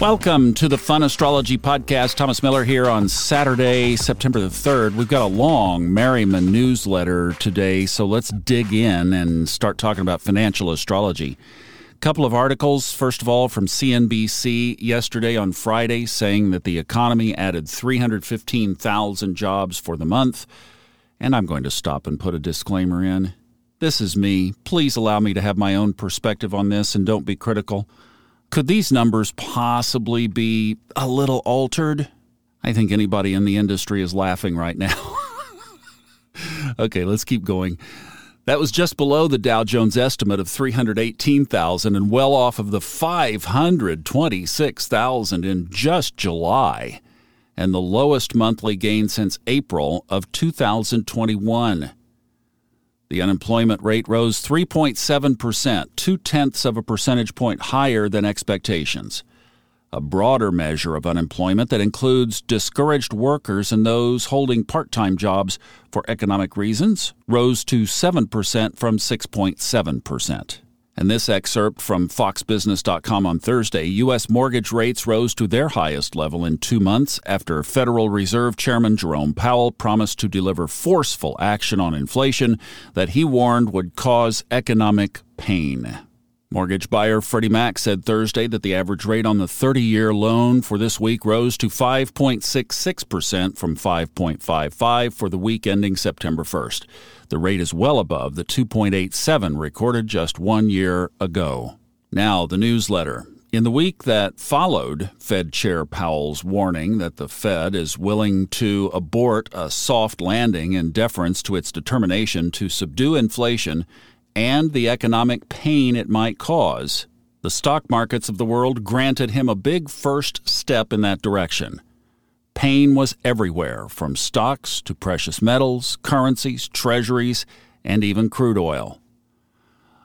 Welcome to the Fun Astrology Podcast. Thomas Miller here on Saturday, September the 3rd. We've got a long Merriman newsletter today, so let's dig in and start talking about financial astrology. A couple of articles, first of all, from CNBC yesterday on Friday, saying that the economy added 315,000 jobs for the month. And I'm going to stop and put a disclaimer in. This is me. Please allow me to have my own perspective on this and don't be critical. Could these numbers possibly be a little altered? I think anybody in the industry is laughing right now. okay, let's keep going. That was just below the Dow Jones estimate of 318,000 and well off of the 526,000 in just July, and the lowest monthly gain since April of 2021. The unemployment rate rose 3.7%, two tenths of a percentage point higher than expectations. A broader measure of unemployment that includes discouraged workers and those holding part time jobs for economic reasons rose to 7% from 6.7%. And this excerpt from FoxBusiness.com on Thursday U.S. mortgage rates rose to their highest level in two months after Federal Reserve Chairman Jerome Powell promised to deliver forceful action on inflation that he warned would cause economic pain. Mortgage buyer Freddie Mac said Thursday that the average rate on the 30 year loan for this week rose to 5.66% from 5.55 for the week ending September 1st. The rate is well above the 2.87 recorded just one year ago. Now, the newsletter. In the week that followed Fed Chair Powell's warning that the Fed is willing to abort a soft landing in deference to its determination to subdue inflation and the economic pain it might cause, the stock markets of the world granted him a big first step in that direction. Pain was everywhere, from stocks to precious metals, currencies, treasuries, and even crude oil.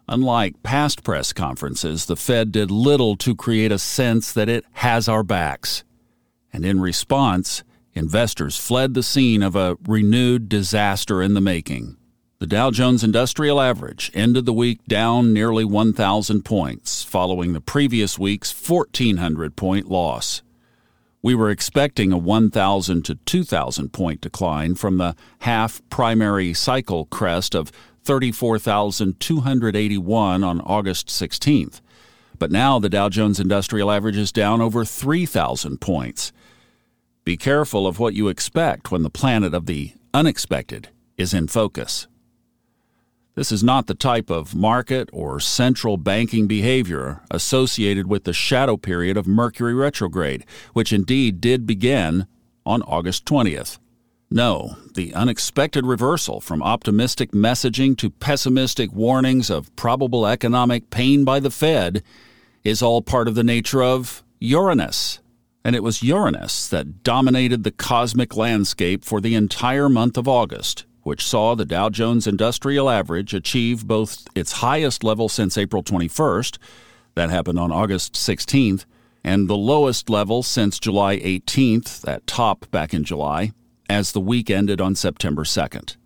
Unlike past press conferences, the Fed did little to create a sense that it has our backs. And in response, investors fled the scene of a renewed disaster in the making. The Dow Jones Industrial Average ended the week down nearly 1,000 points, following the previous week's 1,400 point loss. We were expecting a 1,000 to 2,000 point decline from the half primary cycle crest of 34,281 on August 16th. But now the Dow Jones Industrial Average is down over 3,000 points. Be careful of what you expect when the planet of the unexpected is in focus. This is not the type of market or central banking behavior associated with the shadow period of Mercury retrograde, which indeed did begin on August 20th. No, the unexpected reversal from optimistic messaging to pessimistic warnings of probable economic pain by the Fed is all part of the nature of Uranus. And it was Uranus that dominated the cosmic landscape for the entire month of August, which saw the Dow Jones Industrial Average achieve both its highest level since April 21st, that happened on August 16th, and the lowest level since July 18th, that top back in July, as the week ended on September 2nd.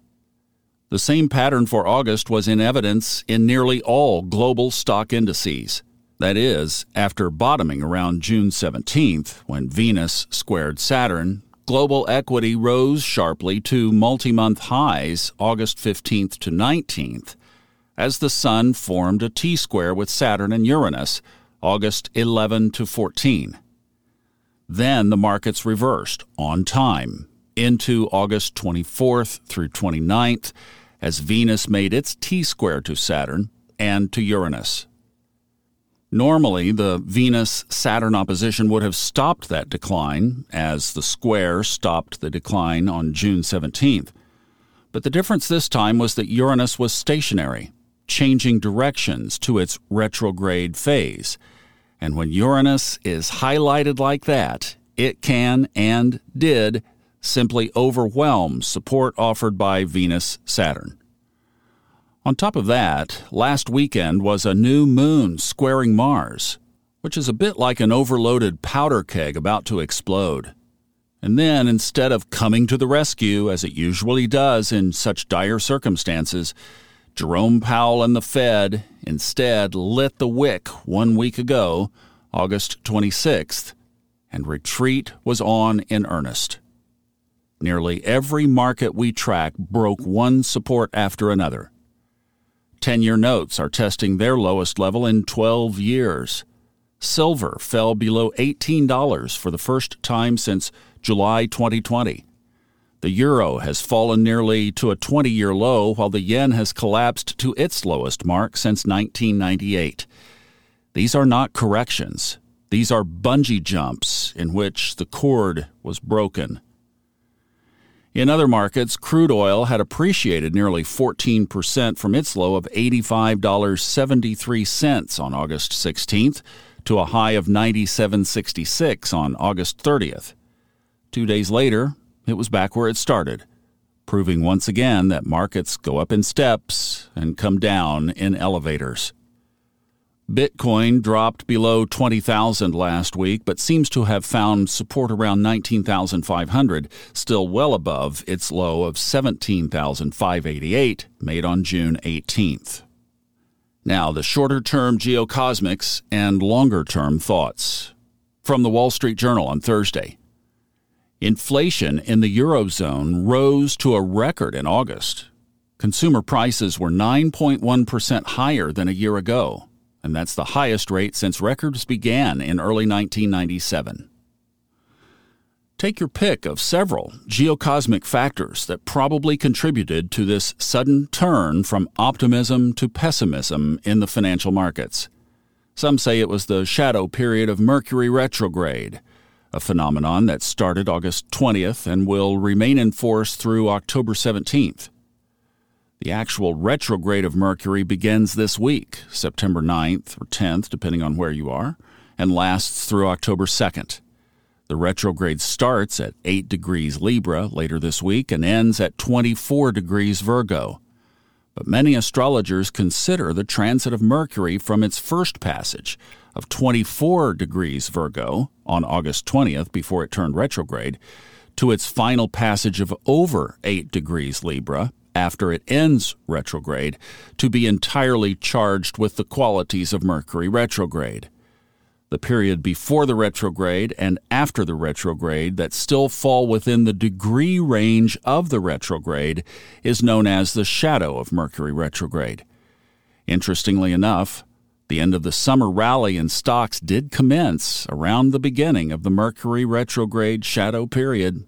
The same pattern for August was in evidence in nearly all global stock indices. That is, after bottoming around June 17th, when Venus squared Saturn, global equity rose sharply to multi month highs August 15th to 19th as the Sun formed a T square with Saturn and Uranus August 11 to 14. Then the markets reversed on time into August 24th through 29th as Venus made its T square to Saturn and to Uranus. Normally, the Venus Saturn opposition would have stopped that decline, as the square stopped the decline on June 17th. But the difference this time was that Uranus was stationary, changing directions to its retrograde phase. And when Uranus is highlighted like that, it can and did simply overwhelm support offered by Venus Saturn. On top of that, last weekend was a new moon squaring Mars, which is a bit like an overloaded powder keg about to explode. And then, instead of coming to the rescue, as it usually does in such dire circumstances, Jerome Powell and the Fed instead lit the wick one week ago August 26th, and retreat was on in earnest. Nearly every market we track broke one support after another. 10 year notes are testing their lowest level in 12 years. Silver fell below $18 for the first time since July 2020. The euro has fallen nearly to a 20 year low, while the yen has collapsed to its lowest mark since 1998. These are not corrections, these are bungee jumps in which the cord was broken. In other markets, crude oil had appreciated nearly 14% from its low of $85.73 on August 16th to a high of 97.66 on August 30th. Two days later, it was back where it started, proving once again that markets go up in steps and come down in elevators. Bitcoin dropped below 20,000 last week, but seems to have found support around 19,500, still well above its low of 17,588 made on June 18th. Now, the shorter term geocosmics and longer term thoughts. From the Wall Street Journal on Thursday. Inflation in the Eurozone rose to a record in August. Consumer prices were 9.1% higher than a year ago, and that's the highest rate since records began in early 1997. Take your pick of several geocosmic factors that probably contributed to this sudden turn from optimism to pessimism in the financial markets. Some say it was the shadow period of Mercury retrograde, a phenomenon that started August 20th and will remain in force through October 17th. The actual retrograde of Mercury begins this week, September 9th or 10th, depending on where you are, and lasts through October 2nd. The retrograde starts at 8 degrees Libra later this week and ends at 24 degrees Virgo. But many astrologers consider the transit of Mercury from its first passage of 24 degrees Virgo on August 20th before it turned retrograde to its final passage of over 8 degrees Libra after it ends retrograde to be entirely charged with the qualities of Mercury retrograde the period before the retrograde and after the retrograde that still fall within the degree range of the retrograde is known as the shadow of Mercury retrograde. Interestingly enough, the end of the summer rally in stocks did commence around the beginning of the Mercury retrograde shadow period.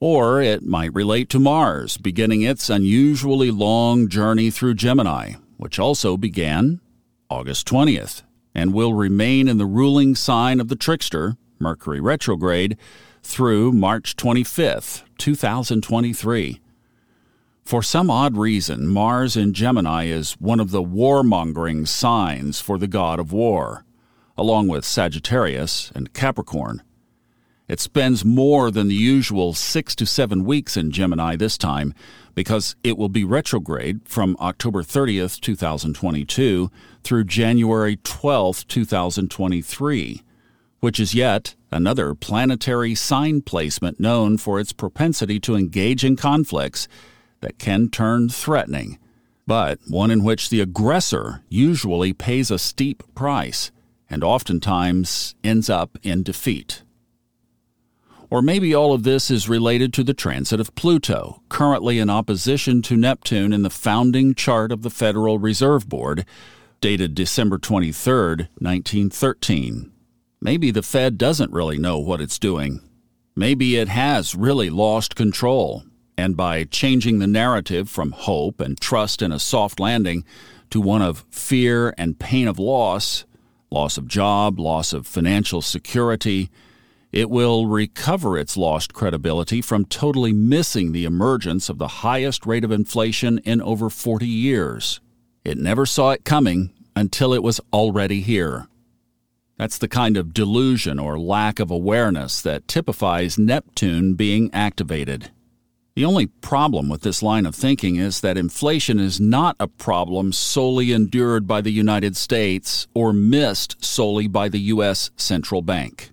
Or it might relate to Mars beginning its unusually long journey through Gemini, which also began August 20th and will remain in the ruling sign of the trickster, Mercury retrograde, through March 25th, 2023. For some odd reason, Mars in Gemini is one of the warmongering signs for the god of war, along with Sagittarius and Capricorn. It spends more than the usual six to seven weeks in Gemini this time because it will be retrograde from October 30th, 2022 through January 12th, 2023, which is yet another planetary sign placement known for its propensity to engage in conflicts that can turn threatening, but one in which the aggressor usually pays a steep price and oftentimes ends up in defeat. Or maybe all of this is related to the transit of Pluto, currently in opposition to Neptune in the founding chart of the Federal Reserve Board, dated December 23, 1913. Maybe the Fed doesn't really know what it's doing. Maybe it has really lost control, and by changing the narrative from hope and trust in a soft landing to one of fear and pain of loss, loss of job, loss of financial security, it will recover its lost credibility from totally missing the emergence of the highest rate of inflation in over 40 years. It never saw it coming until it was already here. That's the kind of delusion or lack of awareness that typifies Neptune being activated. The only problem with this line of thinking is that inflation is not a problem solely endured by the United States or missed solely by the U.S. central bank.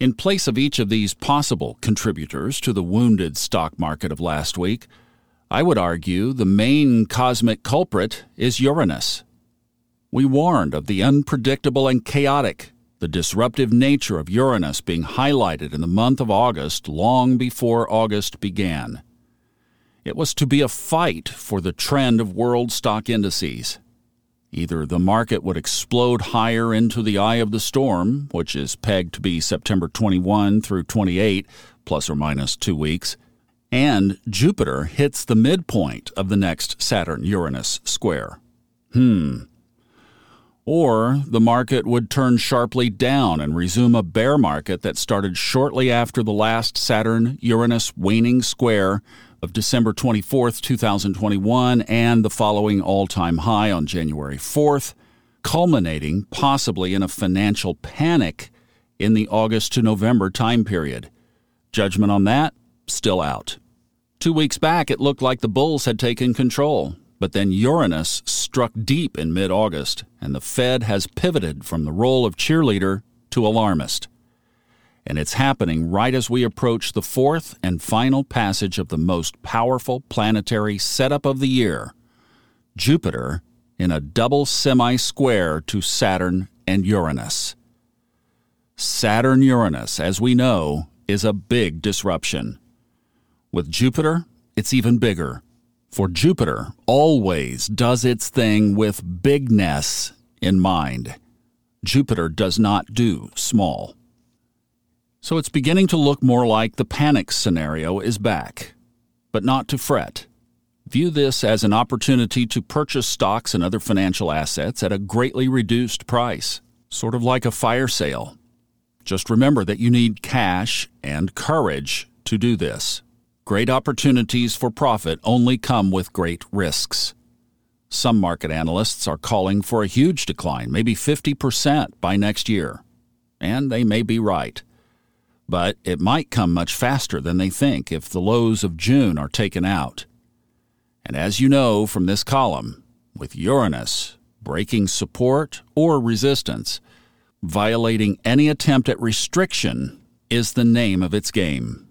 In place of each of these possible contributors to the wounded stock market of last week, I would argue the main cosmic culprit is Uranus. We warned of the unpredictable and chaotic, the disruptive nature of Uranus being highlighted in the month of August long before August began. It was to be a fight for the trend of world stock indices. Either the market would explode higher into the eye of the storm, which is pegged to be September 21 through 28, plus or minus two weeks, and Jupiter hits the midpoint of the next Saturn Uranus square. Hmm. Or the market would turn sharply down and resume a bear market that started shortly after the last Saturn Uranus waning square of December 24th, 2021, and the following all time high on January 4th, culminating possibly in a financial panic in the August to November time period. Judgment on that still out. Two weeks back, it looked like the Bulls had taken control, but then Uranus struck deep in mid August, and the Fed has pivoted from the role of cheerleader to alarmist. And it's happening right as we approach the fourth and final passage of the most powerful planetary setup of the year Jupiter in a double semi square to Saturn and Uranus. Saturn Uranus, as we know, is a big disruption. With Jupiter, it's even bigger. For Jupiter always does its thing with bigness in mind. Jupiter does not do small. So it's beginning to look more like the panic scenario is back. But not to fret. View this as an opportunity to purchase stocks and other financial assets at a greatly reduced price, sort of like a fire sale. Just remember that you need cash and courage to do this. Great opportunities for profit only come with great risks. Some market analysts are calling for a huge decline, maybe 50% by next year. And they may be right. But it might come much faster than they think if the lows of June are taken out. And as you know from this column, with Uranus breaking support or resistance, violating any attempt at restriction is the name of its game.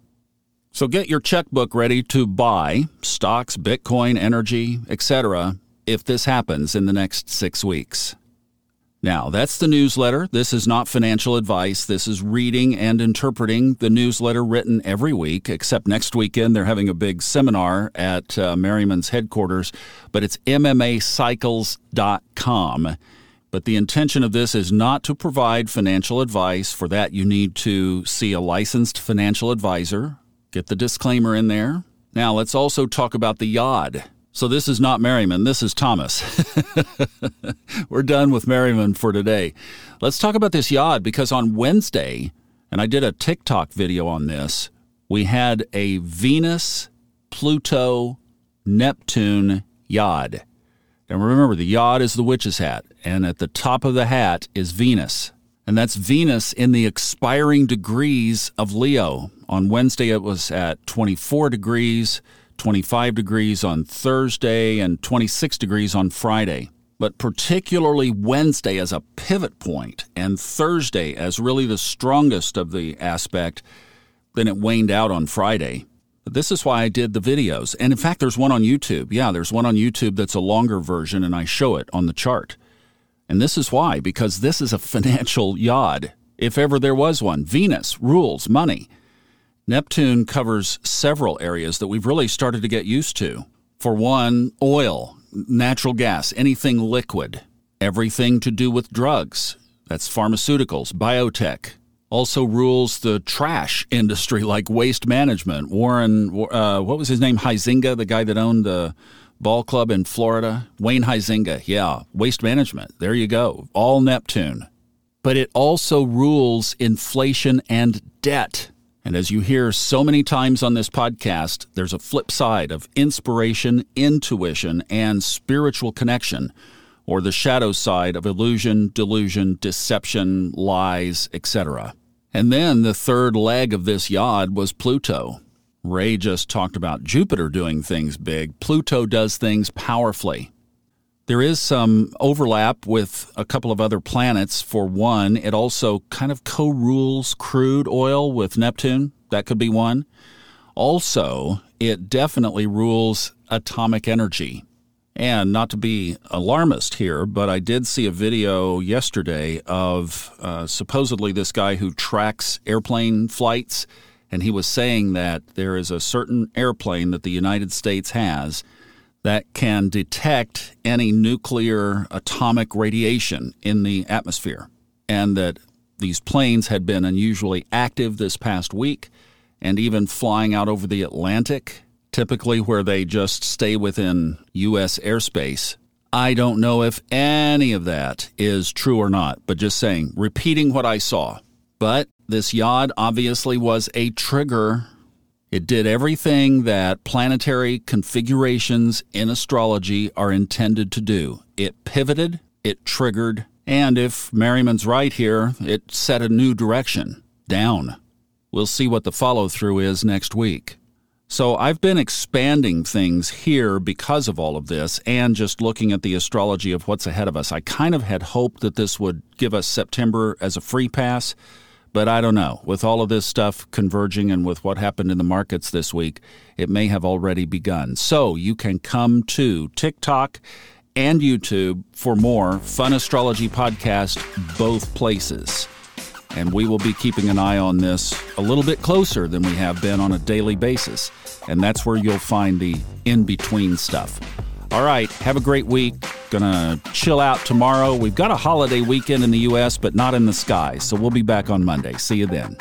So get your checkbook ready to buy stocks, Bitcoin, energy, etc., if this happens in the next six weeks. Now, that's the newsletter. This is not financial advice. This is reading and interpreting the newsletter written every week, except next weekend they're having a big seminar at uh, Merriman's headquarters, but it's MMAcycles.com. But the intention of this is not to provide financial advice. For that, you need to see a licensed financial advisor Get the disclaimer in there. Now let's also talk about the yod. So this is not Merriman, this is Thomas. We're done with Merriman for today. Let's talk about this yod because on Wednesday, and I did a TikTok video on this, we had a Venus, Pluto, Neptune yod. And remember, the yod is the witch's hat, and at the top of the hat is Venus and that's Venus in the expiring degrees of Leo. On Wednesday, it was at 24 degrees, 25 degrees on Thursday, and 26 degrees on Friday. But particularly Wednesday as a pivot point, and Thursday as really the strongest of the aspect, then it waned out on Friday. This is why I did the videos. And in fact, there's one on YouTube. Yeah, there's one on YouTube that's a longer version, and I show it on the chart. And this is why, because this is a financial yod, if ever there was one. Venus rules money. Neptune covers several areas that we've really started to get used to. For one, oil, natural gas, anything liquid, everything to do with drugs. That's pharmaceuticals, biotech. Also rules the trash industry like waste management. Warren, uh, what was his name? Huizenga, the guy that owned the ball club in Florida, Wayne Huizenga. Yeah, waste management. There you go. All Neptune. But it also rules inflation and debt. And as you hear so many times on this podcast, there's a flip side of inspiration, intuition, and spiritual connection, or the shadow side of illusion, delusion, deception, lies, etc. And then the third leg of this yod was Pluto, Ray just talked about Jupiter doing things big. Pluto does things powerfully. There is some overlap with a couple of other planets. For one, it also kind of co rules crude oil with Neptune. That could be one. Also, it definitely rules atomic energy. And not to be alarmist here, but I did see a video yesterday of uh, supposedly this guy who tracks airplane flights. And he was saying that there is a certain airplane that the United States has that can detect any nuclear atomic radiation in the atmosphere. And that these planes had been unusually active this past week and even flying out over the Atlantic typically where they just stay within U.S. airspace. I don't know if any of that is true or not, but just saying, repeating what I saw. But this yod obviously was a trigger. It did everything that planetary configurations in astrology are intended to do. It pivoted, it triggered, and if Merriman's right here, it set a new direction down. We'll see what the follow through is next week. So I've been expanding things here because of all of this and just looking at the astrology of what's ahead of us. I kind of had hoped that this would give us September as a free pass, but I don't know. With all of this stuff converging and with what happened in the markets this week, it may have already begun. So you can come to TikTok and YouTube for more Fun Astrology Podcast, both places and we will be keeping an eye on this a little bit closer than we have been on a daily basis. And that's where you'll find the in between stuff. All right, have a great week. Gonna chill out tomorrow. We've got a holiday weekend in the U.S., but not in the sky, so we'll be back on Monday. See you then.